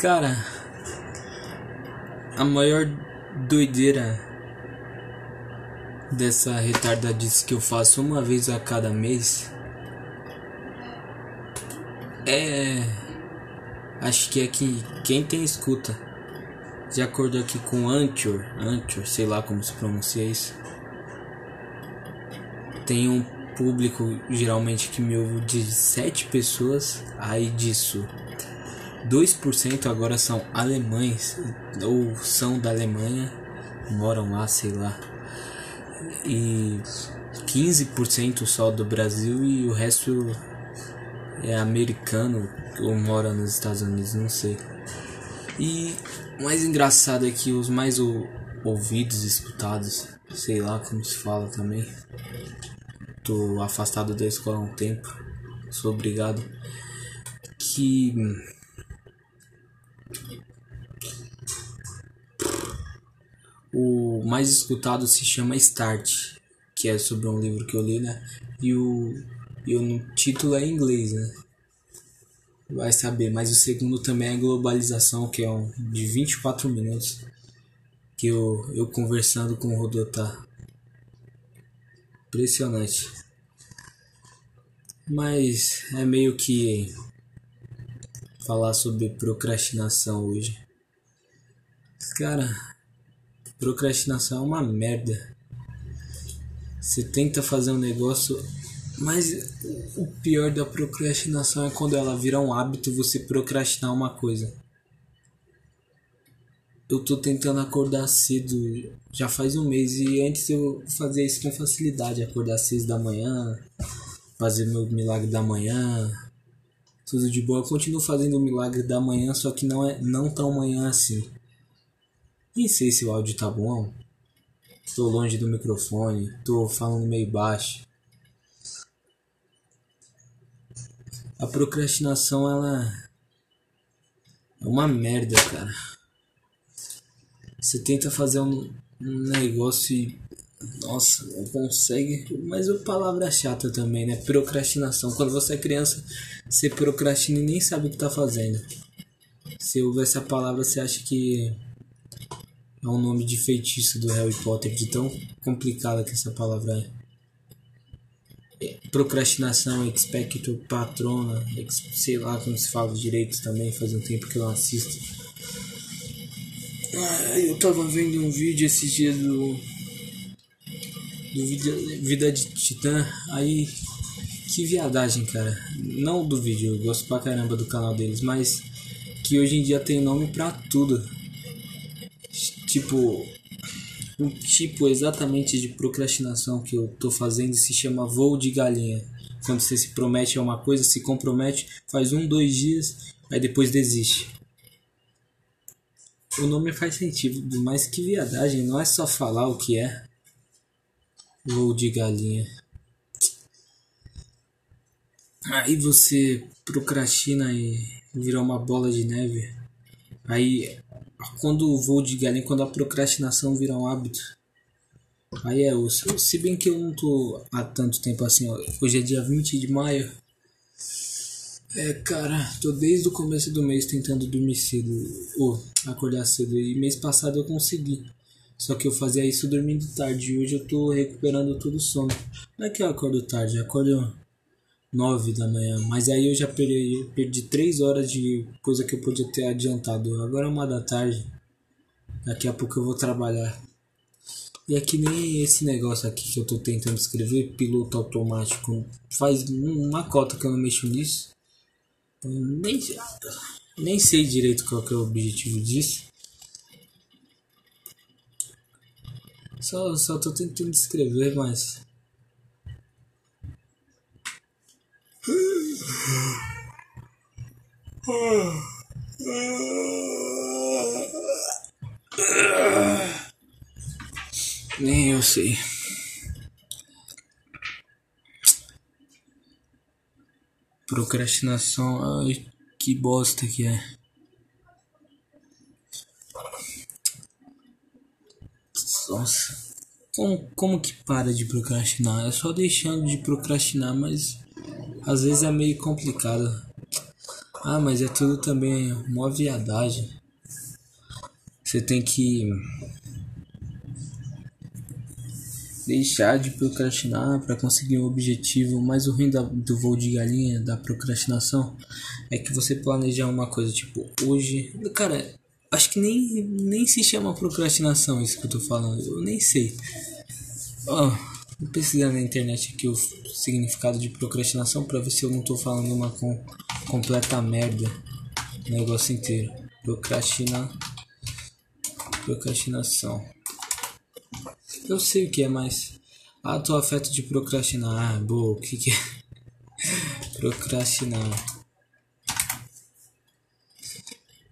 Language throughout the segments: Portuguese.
Cara, a maior doideira dessa retardadice que eu faço uma vez a cada mês é. Acho que é que quem tem escuta. De acordo aqui com Anchor, Anchor, sei lá como se pronuncia isso. Tem um público geralmente que me ouve de 7 pessoas, aí disso 2% agora são alemães ou são da Alemanha, moram lá, sei lá. E 15% só do Brasil e o resto é americano ou mora nos Estados Unidos, não sei. E o mais engraçado é que os mais ouvidos, escutados, sei lá como se fala também. Tô afastado da escola há um tempo, sou obrigado. Que o mais escutado se chama Start, que é sobre um livro que eu li, né? E o, e o título é em inglês, né? Vai saber, mas o segundo também é Globalização, que é um de 24 minutos. Que eu, eu conversando com o Rodotá. Impressionante. Mas é meio que falar sobre procrastinação hoje. Cara, procrastinação é uma merda. Você tenta fazer um negócio, mas o pior da procrastinação é quando ela vira um hábito você procrastinar uma coisa. Eu tô tentando acordar cedo já faz um mês e antes eu fazia isso com facilidade, acordar às seis da manhã, fazer meu milagre da manhã, tudo de boa. Eu continuo fazendo o milagre da manhã, só que não é não tão manhã assim. Nem sei se o áudio tá bom. Estou longe do microfone, estou falando meio baixo. A procrastinação ela é uma merda, cara. Você tenta fazer um, um negócio e nossa, não consegue. Mas a palavra é chata também, né? Procrastinação. Quando você é criança, você procrastina e nem sabe o que tá fazendo. Se ouvir essa palavra, você acha que é um nome de feitiço do Harry Potter, de tão complicada que essa palavra é. Procrastinação, expecto patrona, sei lá como se fala direito também, faz um tempo que eu não assisto. Ah, eu tava vendo um vídeo esses dias do do Vida, Vida de Titã. Aí, que viadagem, cara. Não do vídeo, eu gosto pra caramba do canal deles, mas que hoje em dia tem nome pra tudo. Tipo, um tipo exatamente de procrastinação que eu tô fazendo se chama voo de galinha. Quando você se promete a uma coisa, se compromete, faz um, dois dias, aí depois desiste. O nome faz sentido, mas que viadagem, não é só falar o que é. Voo de galinha. Aí você procrastina e vira uma bola de neve. Aí quando o voo de galinha, quando a procrastinação vira um hábito. Aí é osso. Se bem que eu não tô há tanto tempo assim, ó. Hoje é dia 20 de maio. É, cara, tô desde o começo do mês tentando dormir cedo. Ou acordar cedo. E mês passado eu consegui. Só que eu fazia isso dormindo tarde. Hoje eu tô recuperando todo o sono. Não é que eu acordo tarde, eu acordo 9 da manhã. Mas aí eu já perdi, perdi 3 horas de coisa que eu podia ter adiantado. Agora é uma da tarde. Daqui a pouco eu vou trabalhar. E é que nem esse negócio aqui que eu tô tentando escrever, piloto automático. Faz uma cota que eu não mexo nisso. nem, nem sei direito qual que é o objetivo disso. Só, só tô tentando escrever, mas. Nem eu sei. Procrastinação, ai, que bosta que é. Nossa. Como, como que para de procrastinar? É só deixando de procrastinar, mas às vezes é meio complicado. Ah, mas é tudo também uma viadagem. Você tem que deixar de procrastinar para conseguir um objetivo. Mas o ruim do voo de galinha, da procrastinação, é que você planejar uma coisa tipo hoje. Cara, acho que nem, nem se chama procrastinação isso que eu tô falando. Eu nem sei. Oh, vou pesquisar na internet aqui o significado de procrastinação para ver se eu não tô falando uma com, completa merda. O negócio inteiro. Procrastinar. Procrastinação. Eu sei o que é, mas. Tô afeto de procrastinar. Ah, boa, o que, que é? procrastinar.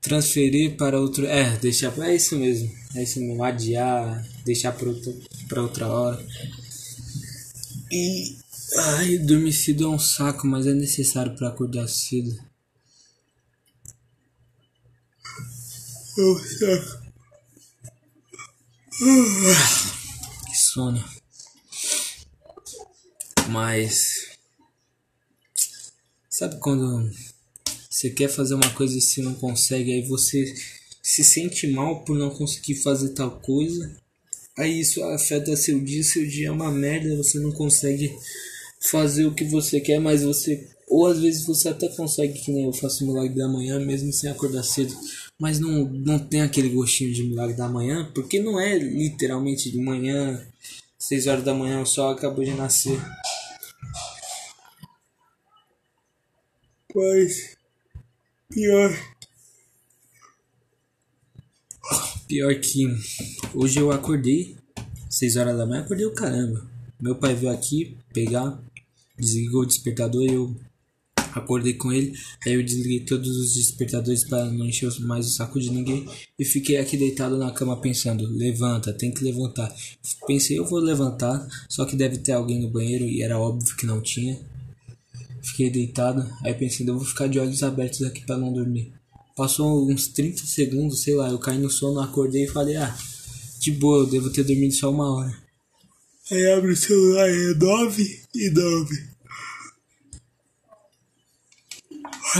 Transferir para outro. É, deixar. É isso mesmo. É isso mesmo. Adiar, deixar para outra hora. E. Ai, dormir cedo é um saco, mas é necessário para acordar cedo. Um saco. Que sono. Mas. Sabe quando você quer fazer uma coisa e você não consegue, aí você se sente mal por não conseguir fazer tal coisa. Aí isso afeta seu dia, seu dia é uma merda, você não consegue fazer o que você quer, mas você ou às vezes você até consegue, que nem eu faço milagre da manhã, mesmo sem acordar cedo, mas não, não tem aquele gostinho de milagre da manhã, porque não é literalmente de manhã, 6 horas da manhã, o sol acabou de nascer. Mas pior. Pior que hoje eu acordei 6 horas da manhã, acordei o caramba. Meu pai veio aqui pegar, desligou o despertador e eu acordei com ele. Aí eu desliguei todos os despertadores para não encher mais o saco de ninguém e fiquei aqui deitado na cama pensando: levanta, tem que levantar. Pensei, eu vou levantar, só que deve ter alguém no banheiro e era óbvio que não tinha. Fiquei deitado, aí pensei, eu vou ficar de olhos abertos aqui para não dormir. Passou uns 30 segundos, sei lá, eu caí no sono, acordei e falei: ah, de boa, eu devo ter dormido só uma hora. Aí abre o celular, é 9 e 9.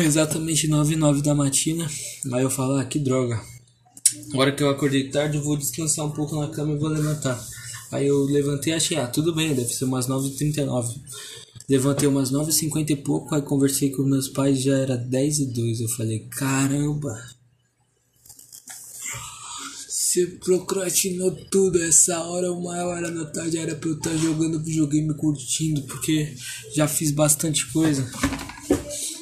Exatamente 9 e 9 da matina. Aí eu falo, ah, que droga. Agora que eu acordei tarde, eu vou descansar um pouco na cama e vou levantar. Aí eu levantei e achei, ah, tudo bem, deve ser umas 9h39. Levantei umas 9h50 e pouco, aí conversei com meus pais, já era 10 e 2 Eu falei, caramba. Você procrastinou tudo essa hora, uma hora da tarde era pra eu estar jogando videogame curtindo, porque já fiz bastante coisa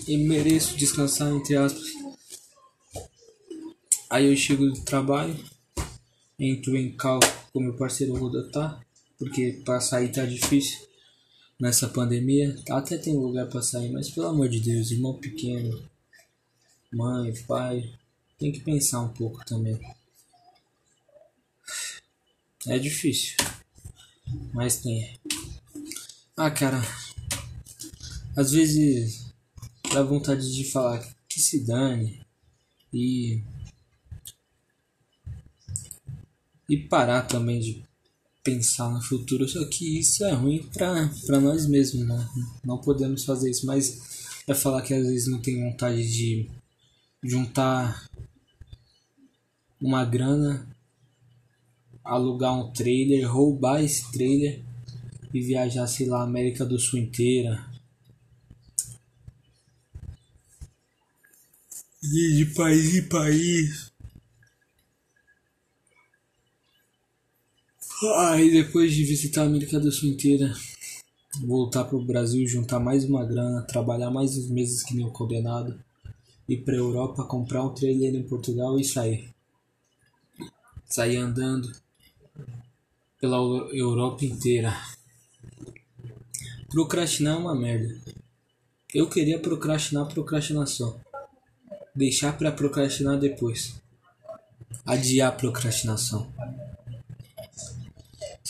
e mereço descansar, entre aspas. Aí eu chego do trabalho, entro em cal com meu parceiro Roda tá, porque pra sair tá difícil nessa pandemia. Até tem lugar pra sair, mas pelo amor de Deus, irmão pequeno, mãe, pai, tem que pensar um pouco também. É difícil, mas tem. Ah, cara, às vezes dá vontade de falar que se dane e e parar também de pensar no futuro. Só que isso é ruim para nós mesmos, né? Não podemos fazer isso, mas é falar que às vezes não tem vontade de juntar uma grana, alugar um trailer, roubar esse trailer e viajar, sei lá, América do Sul inteira, de, de país em país. Aí depois de visitar a América do Sul inteira, voltar pro Brasil, juntar mais uma grana, trabalhar mais uns meses que nem o condenado, ir pra Europa, comprar um trailer em Portugal e sair. Sair andando pela Europa inteira. Procrastinar é uma merda. Eu queria procrastinar procrastinação. Deixar para procrastinar depois. Adiar procrastinação.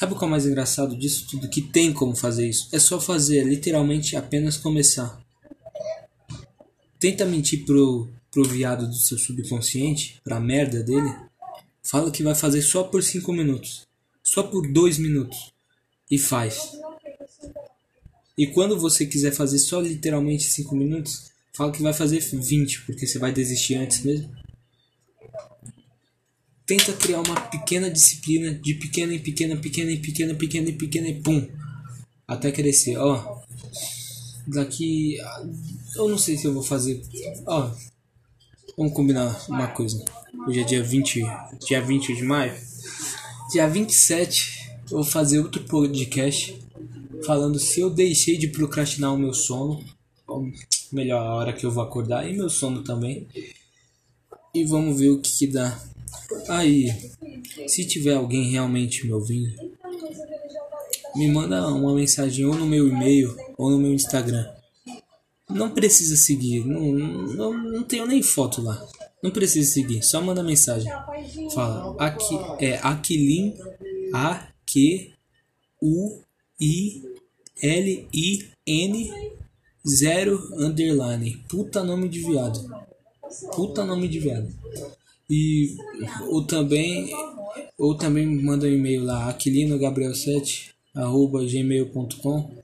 Sabe o que é o mais engraçado disso tudo? Que tem como fazer isso. É só fazer, literalmente apenas começar. Tenta mentir pro, pro viado do seu subconsciente, pra merda dele. Fala que vai fazer só por 5 minutos. Só por 2 minutos. E faz. E quando você quiser fazer só literalmente 5 minutos, Fala que vai fazer 20, porque você vai desistir antes mesmo. Tenta criar uma pequena disciplina de pequena em pequena, pequena em pequena, pequena em pequena e pum. Até crescer. Ó. Daqui. Eu não sei se eu vou fazer. Ó. Vamos combinar uma coisa. Hoje é dia 20, dia 20 de maio. Dia 27 eu vou fazer outro podcast falando se eu deixei de procrastinar o meu sono, ou melhor, a hora que eu vou acordar e meu sono também. E vamos ver o que, que dá. Aí, se tiver alguém realmente me ouvindo, me manda uma mensagem ou no meu e-mail ou no meu Instagram. Não precisa seguir, não, não, não tenho nem foto lá. Não precisa seguir, só manda mensagem. Fala, aqui é Aquilin A Q U I L I N 0 underline. Puta nome de viado. Puta nome de viado. E ou também ou também manda um e-mail lá aquilinogabriel7 arroba gmail.com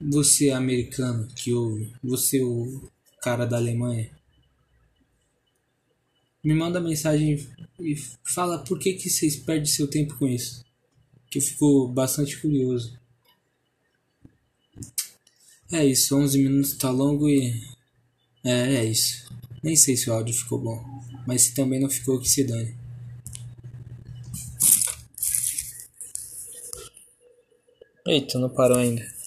Você americano que ouve, você o cara da Alemanha me manda mensagem e fala por que, que vocês perdem seu tempo com isso. Que eu fico bastante curioso. É isso, 11 minutos tá longo e. É, é isso. Nem sei se o áudio ficou bom. Mas se também não ficou, que se dane. Eita, não parou ainda.